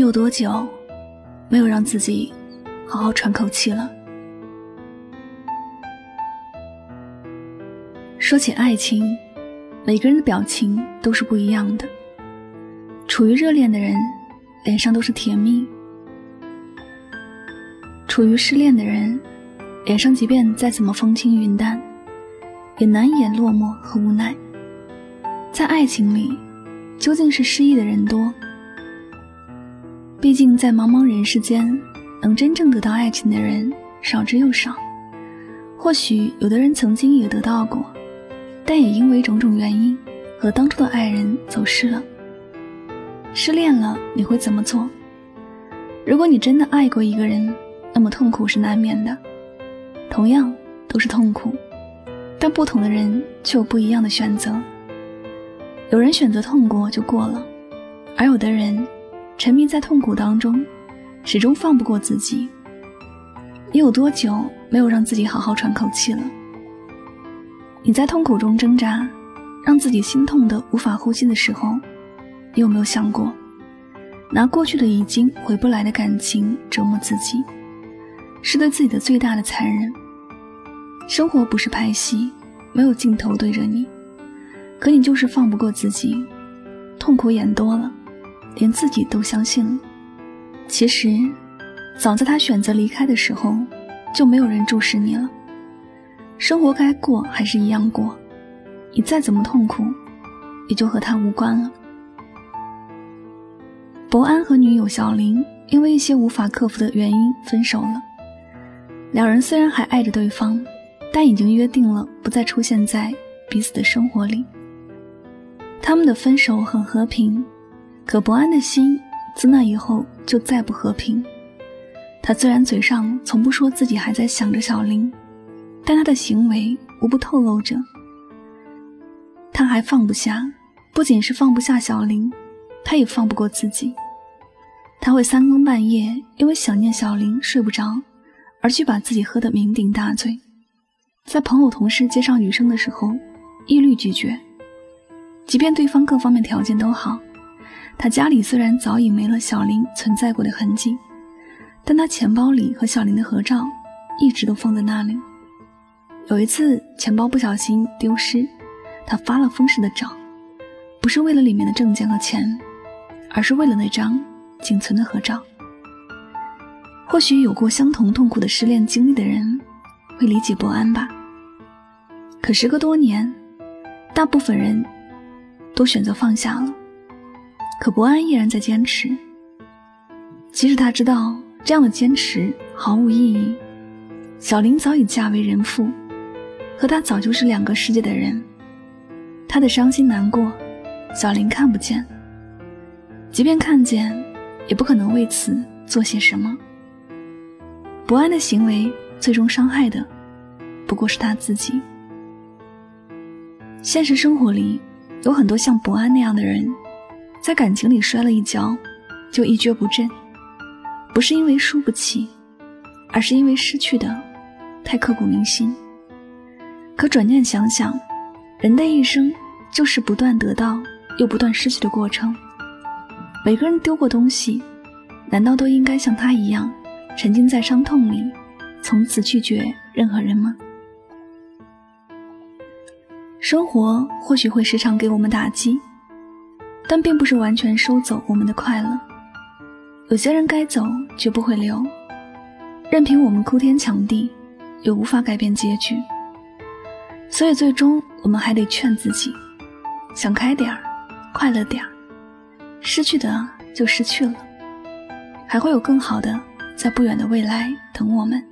你有多久没有让自己好好喘口气了？说起爱情，每个人的表情都是不一样的。处于热恋的人，脸上都是甜蜜；处于失恋的人，脸上即便再怎么风轻云淡，也难掩落寞和无奈。在爱情里，究竟是失意的人多？毕竟在茫茫人世间，能真正得到爱情的人少之又少。或许有的人曾经也得到过，但也因为种种原因，和当初的爱人走失了。失恋了，你会怎么做？如果你真的爱过一个人，那么痛苦是难免的。同样都是痛苦，但不同的人却有不一样的选择。有人选择痛过就过了，而有的人沉迷在痛苦当中，始终放不过自己。你有多久没有让自己好好喘口气了？你在痛苦中挣扎，让自己心痛的无法呼吸的时候，你有没有想过，拿过去的已经回不来的感情折磨自己，是对自己的最大的残忍？生活不是拍戏，没有镜头对着你。可你就是放不过自己，痛苦演多了，连自己都相信了。其实，早在他选择离开的时候，就没有人注视你了。生活该过还是一样过，你再怎么痛苦，也就和他无关了。博安和女友小林因为一些无法克服的原因分手了。两人虽然还爱着对方，但已经约定了不再出现在彼此的生活里。他们的分手很和平，可伯安的心自那以后就再不和平。他虽然嘴上从不说自己还在想着小林，但他的行为无不透露着，他还放不下。不仅是放不下小林，他也放不过自己。他会三更半夜因为想念小林睡不着，而去把自己喝得酩酊大醉，在朋友同事介绍女生的时候，一律拒绝。即便对方各方面条件都好，他家里虽然早已没了小林存在过的痕迹，但他钱包里和小林的合照一直都放在那里。有一次钱包不小心丢失，他发了疯似的找，不是为了里面的证件和钱，而是为了那张仅存的合照。或许有过相同痛苦的失恋经历的人会理解不安吧。可时隔多年，大部分人。都选择放下了，可伯安依然在坚持。即使他知道这样的坚持毫无意义，小林早已嫁为人妇，和他早就是两个世界的人。他的伤心难过，小林看不见；即便看见，也不可能为此做些什么。伯安的行为最终伤害的，不过是他自己。现实生活里。有很多像伯安那样的人，在感情里摔了一跤，就一蹶不振，不是因为输不起，而是因为失去的太刻骨铭心。可转念想想，人的一生就是不断得到又不断失去的过程。每个人丢过东西，难道都应该像他一样，沉浸在伤痛里，从此拒绝任何人吗？生活或许会时常给我们打击，但并不是完全收走我们的快乐。有些人该走，绝不会留，任凭我们哭天抢地，也无法改变结局。所以，最终我们还得劝自己，想开点儿，快乐点儿。失去的就失去了，还会有更好的在不远的未来等我们。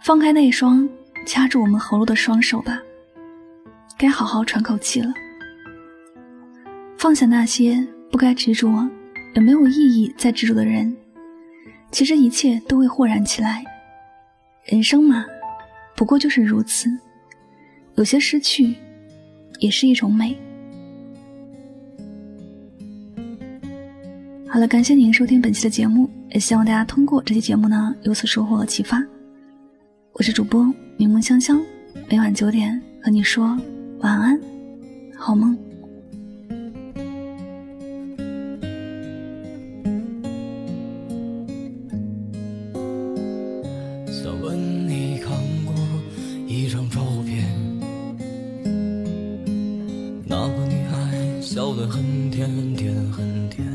放开那双掐住我们喉咙的双手吧。该好好喘口气了，放下那些不该执着也没有意义再执着的人，其实一切都会豁然起来。人生嘛，不过就是如此，有些失去也是一种美。好了，感谢您收听本期的节目，也希望大家通过这期节目呢有所收获和启发。我是主播柠檬香香，每晚九点和你说。晚安，好梦。很甜很甜很甜。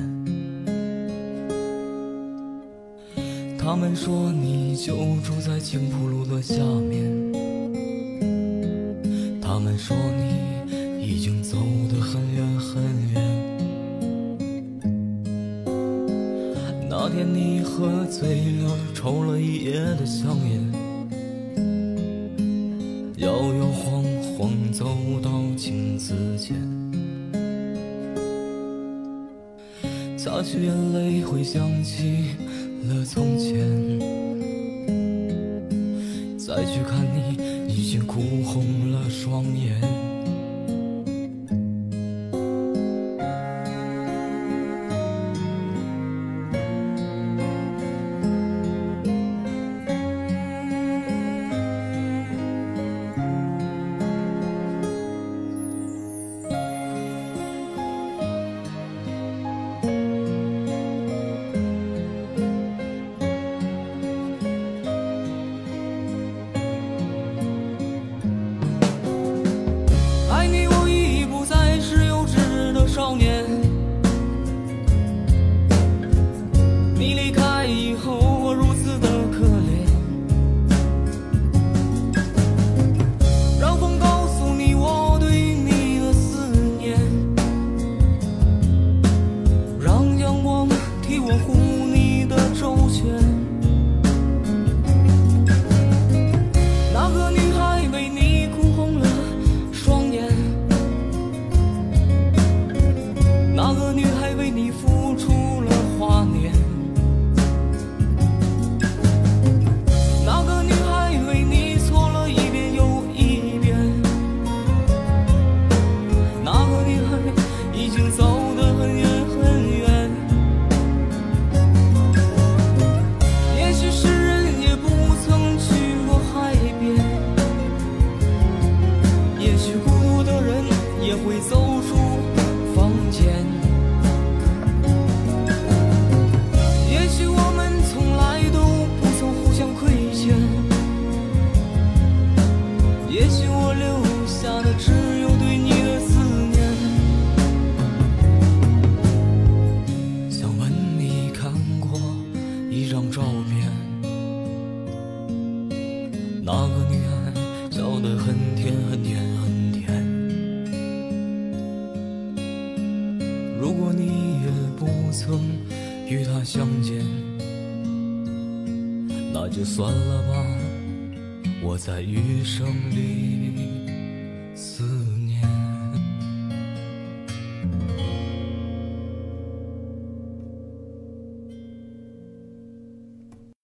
他们说你就住在青浦路的下面，他们说你已经走得很远很远。那天你喝醉了，抽了一夜的香烟，摇摇晃晃走到镜子前，擦去眼泪，回想起了从前，再去看你，已经哭红了双眼。照片，那个女孩笑得很甜很甜很甜。如果你也不曾与她相见，那就算了吧，我在余生里思